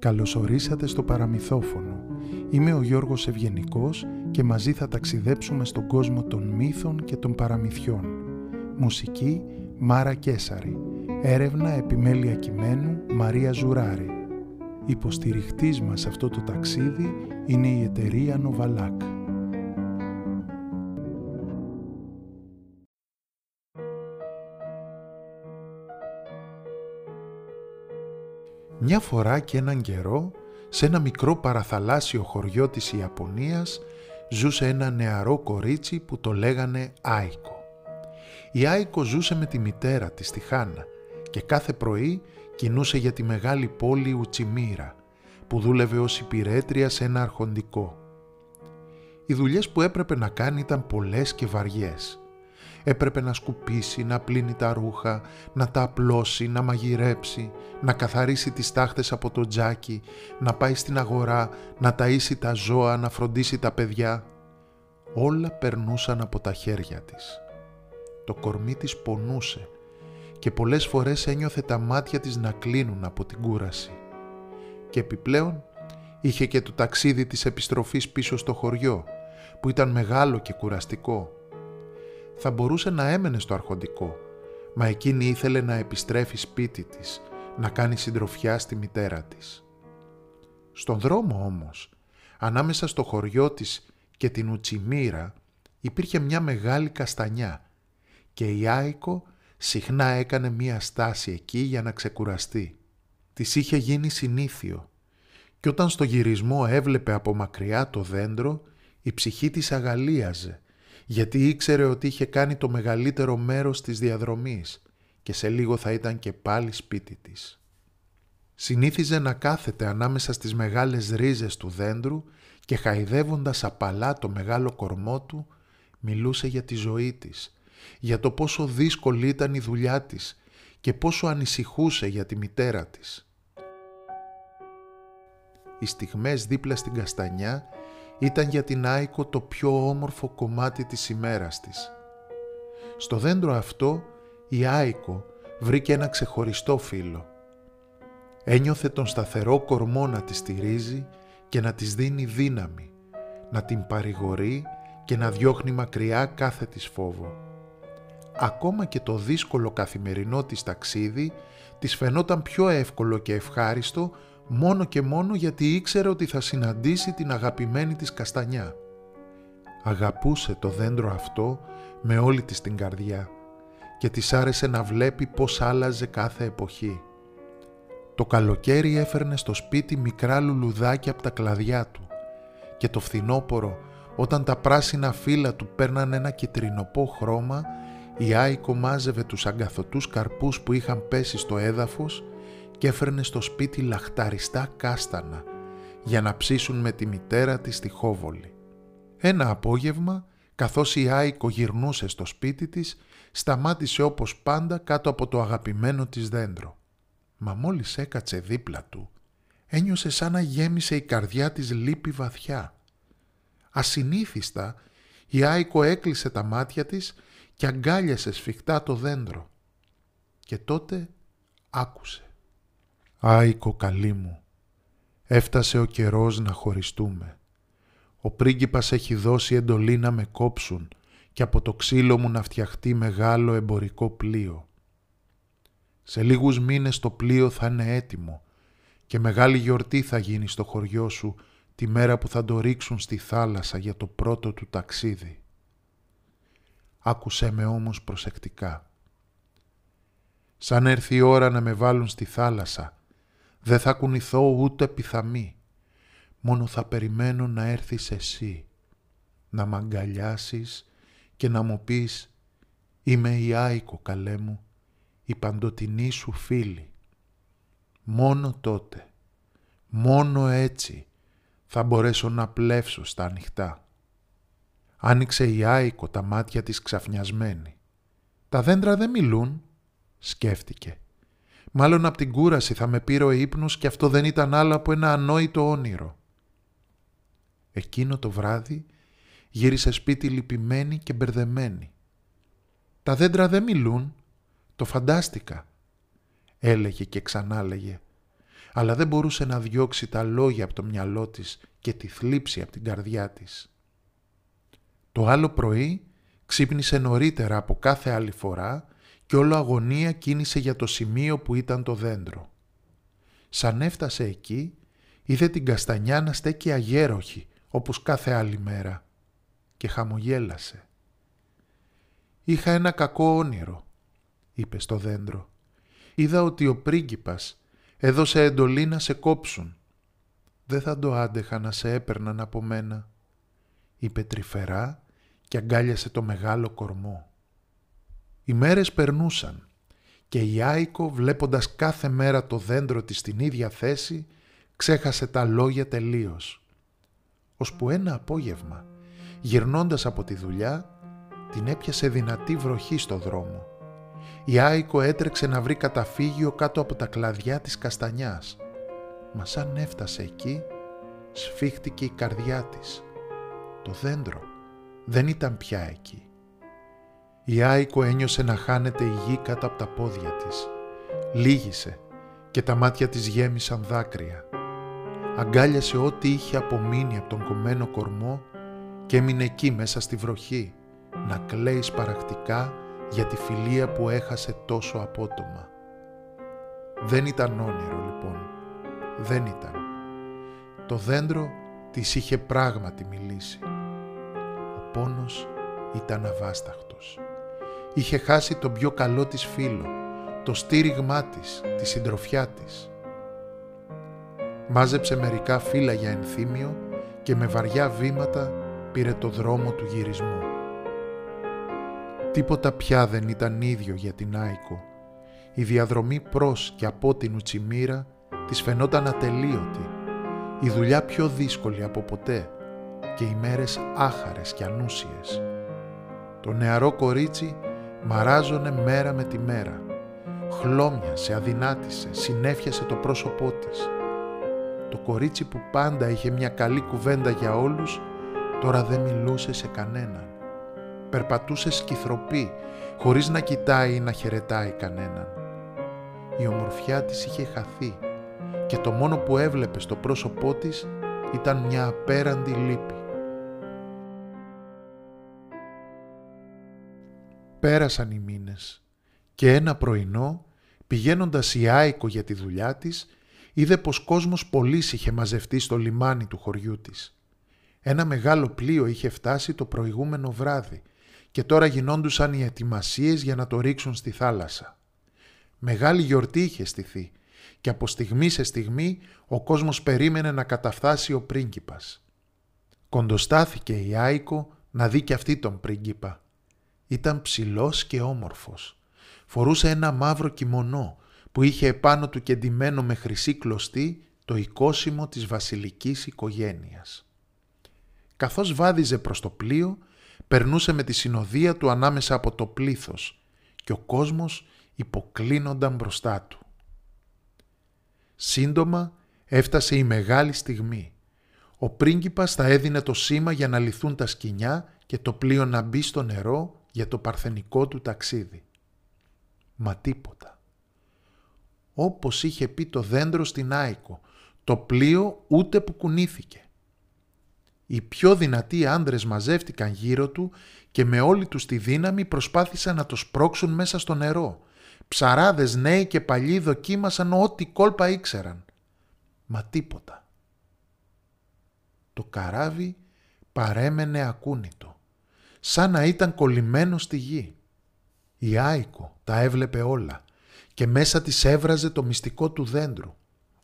Καλωσορίσατε στο παραμυθόφωνο. Είμαι ο Γιώργος Ευγενικός και μαζί θα ταξιδέψουμε στον κόσμο των μύθων και των παραμυθιών. Μουσική Μάρα Κέσαρη. Έρευνα επιμέλεια κειμένου Μαρία Ζουράρη. Υποστηριχτής μας αυτό το ταξίδι είναι η εταιρεία Νοβαλάκ. Μια φορά και έναν καιρό, σε ένα μικρό παραθαλάσσιο χωριό της Ιαπωνίας, ζούσε ένα νεαρό κορίτσι που το λέγανε Άικο. Η Άικο ζούσε με τη μητέρα της στη Χάνα και κάθε πρωί κινούσε για τη μεγάλη πόλη Ουτσιμίρα, που δούλευε ως υπηρέτρια σε ένα αρχοντικό. Οι δουλειές που έπρεπε να κάνει ήταν πολλές και βαριές έπρεπε να σκουπίσει, να πλύνει τα ρούχα, να τα απλώσει, να μαγειρέψει, να καθαρίσει τις τάχτες από το τζάκι, να πάει στην αγορά, να ταΐσει τα ζώα, να φροντίσει τα παιδιά. Όλα περνούσαν από τα χέρια της. Το κορμί της πονούσε και πολλές φορές ένιωθε τα μάτια της να κλείνουν από την κούραση. Και επιπλέον είχε και το ταξίδι της επιστροφής πίσω στο χωριό, που ήταν μεγάλο και κουραστικό θα μπορούσε να έμενε στο αρχοντικό, μα εκείνη ήθελε να επιστρέφει σπίτι της, να κάνει συντροφιά στη μητέρα της. Στον δρόμο όμως, ανάμεσα στο χωριό της και την Ουτσιμίρα, υπήρχε μια μεγάλη καστανιά και η Άικο συχνά έκανε μια στάση εκεί για να ξεκουραστεί. Της είχε γίνει συνήθιο και όταν στο γυρισμό έβλεπε από μακριά το δέντρο, η ψυχή της αγαλίαζε γιατί ήξερε ότι είχε κάνει το μεγαλύτερο μέρος της διαδρομής και σε λίγο θα ήταν και πάλι σπίτι της. Συνήθιζε να κάθεται ανάμεσα στις μεγάλες ρίζες του δέντρου και χαϊδεύοντας απαλά το μεγάλο κορμό του, μιλούσε για τη ζωή της, για το πόσο δύσκολη ήταν η δουλειά της και πόσο ανησυχούσε για τη μητέρα της. Οι στιγμές δίπλα στην καστανιά ήταν για την Άικο το πιο όμορφο κομμάτι της ημέρας της. Στο δέντρο αυτό η Άικο βρήκε ένα ξεχωριστό φύλλο. Ένιωθε τον σταθερό κορμό να τη στηρίζει και να της δίνει δύναμη, να την παρηγορεί και να διώχνει μακριά κάθε της φόβο. Ακόμα και το δύσκολο καθημερινό της ταξίδι της φαινόταν πιο εύκολο και ευχάριστο μόνο και μόνο γιατί ήξερε ότι θα συναντήσει την αγαπημένη της καστανιά. Αγαπούσε το δέντρο αυτό με όλη της την καρδιά και της άρεσε να βλέπει πώς άλλαζε κάθε εποχή. Το καλοκαίρι έφερνε στο σπίτι μικρά λουλουδάκια από τα κλαδιά του και το φθινόπορο όταν τα πράσινα φύλλα του παίρναν ένα κυτρινοπό χρώμα η Άικο μάζευε τους αγκαθωτούς καρπούς που είχαν πέσει στο έδαφος και έφερνε στο σπίτι λαχταριστά κάστανα για να ψήσουν με τη μητέρα της στη Χόβολη. Ένα απόγευμα, καθώς η Άικο γυρνούσε στο σπίτι της, σταμάτησε όπως πάντα κάτω από το αγαπημένο της δέντρο. Μα μόλις έκατσε δίπλα του, ένιωσε σαν να γέμισε η καρδιά της λύπη βαθιά. Ασυνήθιστα, η Άικο έκλεισε τα μάτια της και αγκάλιασε σφιχτά το δέντρο. Και τότε άκουσε. Άικο καλή μου, έφτασε ο καιρός να χωριστούμε. Ο πρίγκιπας έχει δώσει εντολή να με κόψουν και από το ξύλο μου να φτιαχτεί μεγάλο εμπορικό πλοίο. Σε λίγους μήνες το πλοίο θα είναι έτοιμο και μεγάλη γιορτή θα γίνει στο χωριό σου τη μέρα που θα το ρίξουν στη θάλασσα για το πρώτο του ταξίδι. Άκουσέ με όμως προσεκτικά. Σαν έρθει η ώρα να με βάλουν στη θάλασσα, δεν θα κουνηθώ ούτε πιθαμή. Μόνο θα περιμένω να έρθεις εσύ, να μ' αγκαλιάσεις και να μου πεις «Είμαι η Άικο, καλέ μου, η παντοτινή σου φίλη». Μόνο τότε, μόνο έτσι θα μπορέσω να πλεύσω στα ανοιχτά. Άνοιξε η Άικο τα μάτια της ξαφνιασμένη. «Τα δέντρα δεν μιλούν», σκέφτηκε. Μάλλον από την κούραση θα με πήρε ο ύπνος και αυτό δεν ήταν άλλο από ένα ανόητο όνειρο. Εκείνο το βράδυ γύρισε σπίτι λυπημένη και μπερδεμένη. «Τα δέντρα δεν μιλούν, το φαντάστηκα», έλεγε και ξανά λέγε. αλλά δεν μπορούσε να διώξει τα λόγια από το μυαλό της και τη θλίψη από την καρδιά της. Το άλλο πρωί ξύπνησε νωρίτερα από κάθε άλλη φορά και όλο αγωνία κίνησε για το σημείο που ήταν το δέντρο. Σαν έφτασε εκεί, είδε την καστανιά να στέκει αγέροχη όπως κάθε άλλη μέρα και χαμογέλασε. «Είχα ένα κακό όνειρο», είπε στο δέντρο. «Είδα ότι ο πρίγκιπας έδωσε εντολή να σε κόψουν. Δεν θα το άντεχα να σε έπαιρναν από μένα», είπε τρυφερά και αγκάλιασε το μεγάλο κορμό. Οι μέρες περνούσαν και η Άικο βλέποντας κάθε μέρα το δέντρο της στην ίδια θέση ξέχασε τα λόγια τελείως. Ώσπου ένα απόγευμα, γυρνώντας από τη δουλειά, την έπιασε δυνατή βροχή στο δρόμο. Η Άικο έτρεξε να βρει καταφύγιο κάτω από τα κλαδιά της καστανιάς. Μα σαν έφτασε εκεί, σφίχτηκε η καρδιά της. Το δέντρο δεν ήταν πια εκεί. Η Άικο ένιωσε να χάνεται η γη κάτω από τα πόδια της. Λίγησε και τα μάτια της γέμισαν δάκρυα. Αγκάλιασε ό,τι είχε απομείνει από τον κομμένο κορμό και έμεινε εκεί μέσα στη βροχή, να κλαίει σπαρακτικά για τη φιλία που έχασε τόσο απότομα. Δεν ήταν όνειρο λοιπόν, δεν ήταν. Το δέντρο της είχε πράγματι μιλήσει. Ο πόνος ήταν αβάσταχτος. Είχε χάσει τον πιο καλό της φίλο, το στήριγμά της, τη συντροφιά της. Μάζεψε μερικά φύλλα για ενθύμιο και με βαριά βήματα πήρε το δρόμο του γυρισμού. Τίποτα πια δεν ήταν ίδιο για την Άικο. Η διαδρομή προς και από την Ουτσιμίρα της φαινόταν ατελείωτη. Η δουλειά πιο δύσκολη από ποτέ και οι μέρες άχαρες και ανούσιες. Το νεαρό κορίτσι μαράζωνε μέρα με τη μέρα. Χλώμιασε, αδυνάτησε, συνέφιασε το πρόσωπό της. Το κορίτσι που πάντα είχε μια καλή κουβέντα για όλους, τώρα δεν μιλούσε σε κανέναν. Περπατούσε σκυθροπή, χωρίς να κοιτάει ή να χαιρετάει κανέναν. Η ομορφιά της είχε χαθεί και το μόνο που έβλεπε στο πρόσωπό της ήταν μια απέραντη λύπη. Πέρασαν οι μήνες και ένα πρωινό, πηγαίνοντας η Άικο για τη δουλειά της, είδε πως κόσμος πολλής είχε μαζευτεί στο λιμάνι του χωριού της. Ένα μεγάλο πλοίο είχε φτάσει το προηγούμενο βράδυ και τώρα γινόντουσαν οι ετοιμασίες για να το ρίξουν στη θάλασσα. Μεγάλη γιορτή είχε στηθεί και από στιγμή σε στιγμή ο κόσμος περίμενε να καταφτάσει ο πρίγκιπας. Κοντοστάθηκε η Άικο να δει και αυτή τον πρίγκιπα. Ήταν ψηλός και όμορφος. Φορούσε ένα μαύρο κιμονό που είχε επάνω του κεντυμένο με χρυσή κλωστή το οικόσιμο της βασιλικής οικογένειας. Καθώς βάδιζε προς το πλοίο, περνούσε με τη συνοδεία του ανάμεσα από το πλήθος και ο κόσμος υποκλίνονταν μπροστά του. Σύντομα έφτασε η μεγάλη στιγμή. Ο πρίγκιπας θα έδινε το σήμα για να λυθούν τα σκηνιά και το πλοίο να μπει στο νερό για το παρθενικό του ταξίδι. Μα τίποτα. Όπως είχε πει το δέντρο στην Άικο, το πλοίο ούτε που κουνήθηκε. Οι πιο δυνατοί άντρες μαζεύτηκαν γύρω του και με όλη τους τη δύναμη προσπάθησαν να το σπρώξουν μέσα στο νερό. Ψαράδες νέοι και παλιοί δοκίμασαν ό,τι κόλπα ήξεραν. Μα τίποτα. Το καράβι παρέμενε ακούνητο σαν να ήταν κολλημένο στη γη. Η Άικο τα έβλεπε όλα και μέσα της έβραζε το μυστικό του δέντρου,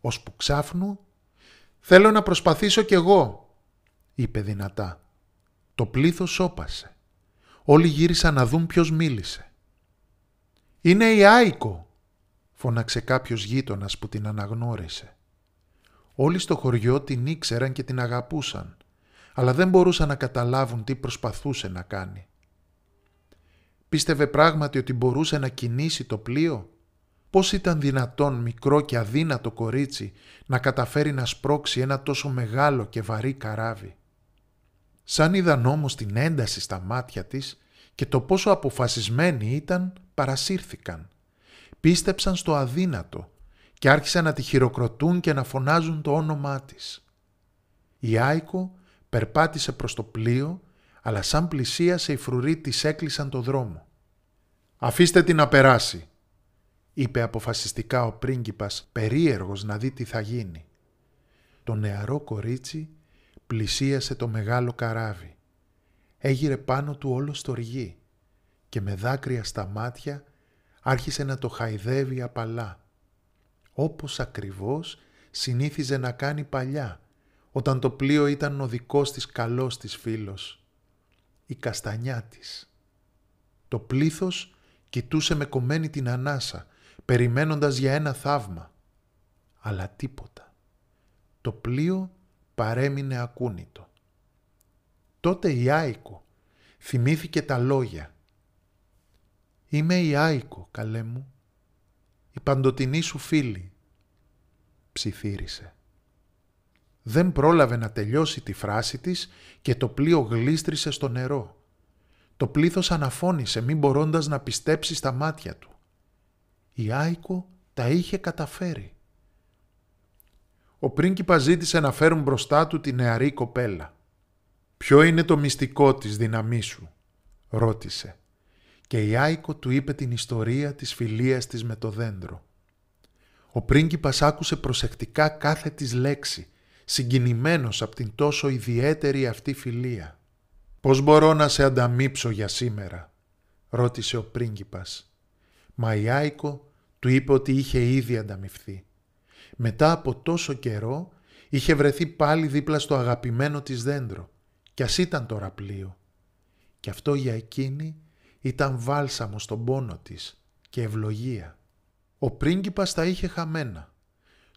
ώσπου ξάφνου «Θέλω να προσπαθήσω κι εγώ», είπε δυνατά. Το πλήθος σώπασε. Όλοι γύρισαν να δουν ποιος μίλησε. «Είναι η Άικο», φώναξε κάποιος γείτονας που την αναγνώρισε. Όλοι στο χωριό την ήξεραν και την αγαπούσαν αλλά δεν μπορούσαν να καταλάβουν τι προσπαθούσε να κάνει. Πίστευε πράγματι ότι μπορούσε να κινήσει το πλοίο; Πώς ήταν δυνατόν μικρό και αδύνατο κορίτσι να καταφέρει να σπρώξει ένα τόσο μεγάλο και βαρύ καράβι; Σαν είδαν όμως την ένταση στα μάτια της και το πόσο αποφασισμένοι ήταν, παρασύρθηκαν. Πίστεψαν στο αδύνατο και άρχισαν να τη χειροκροτούν και να φωνάζουν το όνομά της. Η Άικο περπάτησε προς το πλοίο, αλλά σαν πλησίασε οι φρουροί της έκλεισαν το δρόμο. «Αφήστε την να περάσει», είπε αποφασιστικά ο πρίγκιπας, περίεργος να δει τι θα γίνει. Το νεαρό κορίτσι πλησίασε το μεγάλο καράβι. Έγειρε πάνω του όλο στοργή και με δάκρυα στα μάτια άρχισε να το χαϊδεύει απαλά. Όπως ακριβώς συνήθιζε να κάνει παλιά, όταν το πλοίο ήταν ο δικός της καλός της φίλος. Η καστανιά της. Το πλήθος κοιτούσε με κομμένη την ανάσα, περιμένοντας για ένα θαύμα. Αλλά τίποτα. Το πλοίο παρέμεινε ακούνητο. Τότε η Άικο θυμήθηκε τα λόγια. «Είμαι η Άικο, καλέ μου, η παντοτινή σου φίλη», ψιθύρισε. Δεν πρόλαβε να τελειώσει τη φράση της και το πλοίο γλίστρισε στο νερό. Το πλήθος αναφώνησε μη μπορώντας να πιστέψει στα μάτια του. Η Άικο τα είχε καταφέρει. Ο πρίγκιπας ζήτησε να φέρουν μπροστά του τη νεαρή κοπέλα. «Ποιο είναι το μυστικό της δύναμή σου» ρώτησε και η Άικο του είπε την ιστορία της φιλίας της με το δέντρο. Ο πρίγκιπας άκουσε προσεκτικά κάθε της λέξη, συγκινημένος από την τόσο ιδιαίτερη αυτή φιλία. «Πώς μπορώ να σε ανταμείψω για σήμερα» ρώτησε ο πρίγκιπας. Μα η Άικο του είπε ότι είχε ήδη ανταμυφθεί. Μετά από τόσο καιρό είχε βρεθεί πάλι δίπλα στο αγαπημένο της δέντρο κι ας ήταν τώρα πλοίο. Κι αυτό για εκείνη ήταν βάλσαμο στον πόνο της και ευλογία. Ο πρίγκιπας τα είχε χαμένα.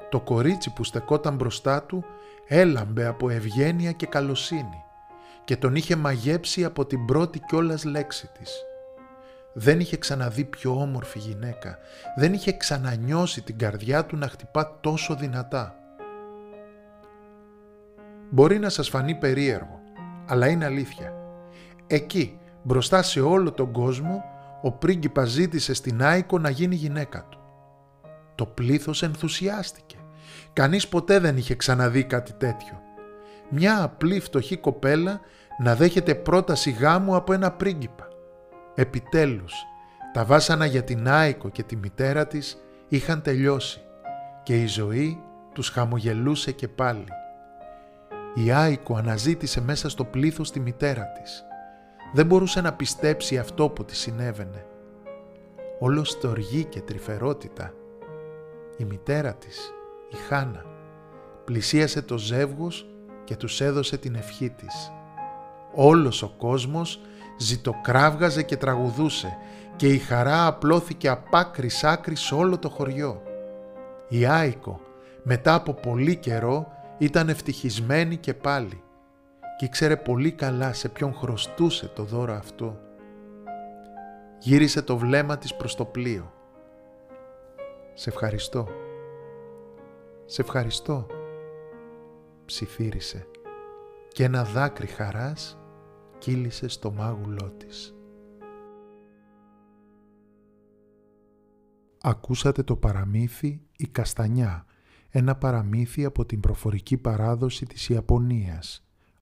Το κορίτσι που στεκόταν μπροστά του έλαμπε από ευγένεια και καλοσύνη και τον είχε μαγέψει από την πρώτη κιόλας λέξη της. Δεν είχε ξαναδεί πιο όμορφη γυναίκα, δεν είχε ξανανιώσει την καρδιά του να χτυπά τόσο δυνατά. Μπορεί να σας φανεί περίεργο, αλλά είναι αλήθεια. Εκεί, μπροστά σε όλο τον κόσμο, ο πρίγκιπας ζήτησε στην Άικο να γίνει γυναίκα του. Το πλήθος ενθουσιάστηκε. Κανείς ποτέ δεν είχε ξαναδεί κάτι τέτοιο. Μια απλή φτωχή κοπέλα να δέχεται πρόταση γάμου από ένα πρίγκιπα. Επιτέλους, τα βάσανα για την Άικο και τη μητέρα της είχαν τελειώσει και η ζωή τους χαμογελούσε και πάλι. Η Άικο αναζήτησε μέσα στο πλήθος τη μητέρα της. Δεν μπορούσε να πιστέψει αυτό που της συνέβαινε. Όλος στοργή και τρυφερότητα. Η μητέρα της, η Χάνα, πλησίασε το ζεύγος και τους έδωσε την ευχή της. Όλος ο κόσμος ζητοκράβγαζε και τραγουδούσε και η χαρά απλώθηκε απ' άκρη άκρη σε όλο το χωριό. Η Άικο μετά από πολύ καιρό ήταν ευτυχισμένη και πάλι και ήξερε πολύ καλά σε ποιον χρωστούσε το δώρο αυτό. Γύρισε το βλέμμα της προς το πλοίο. «Σε ευχαριστώ. Σε ευχαριστώ», ψιθύρισε. Και ένα δάκρυ χαράς κύλησε στο μάγουλό της. Ακούσατε το παραμύθι «Η Καστανιά», ένα παραμύθι από την προφορική παράδοση της Ιαπωνίας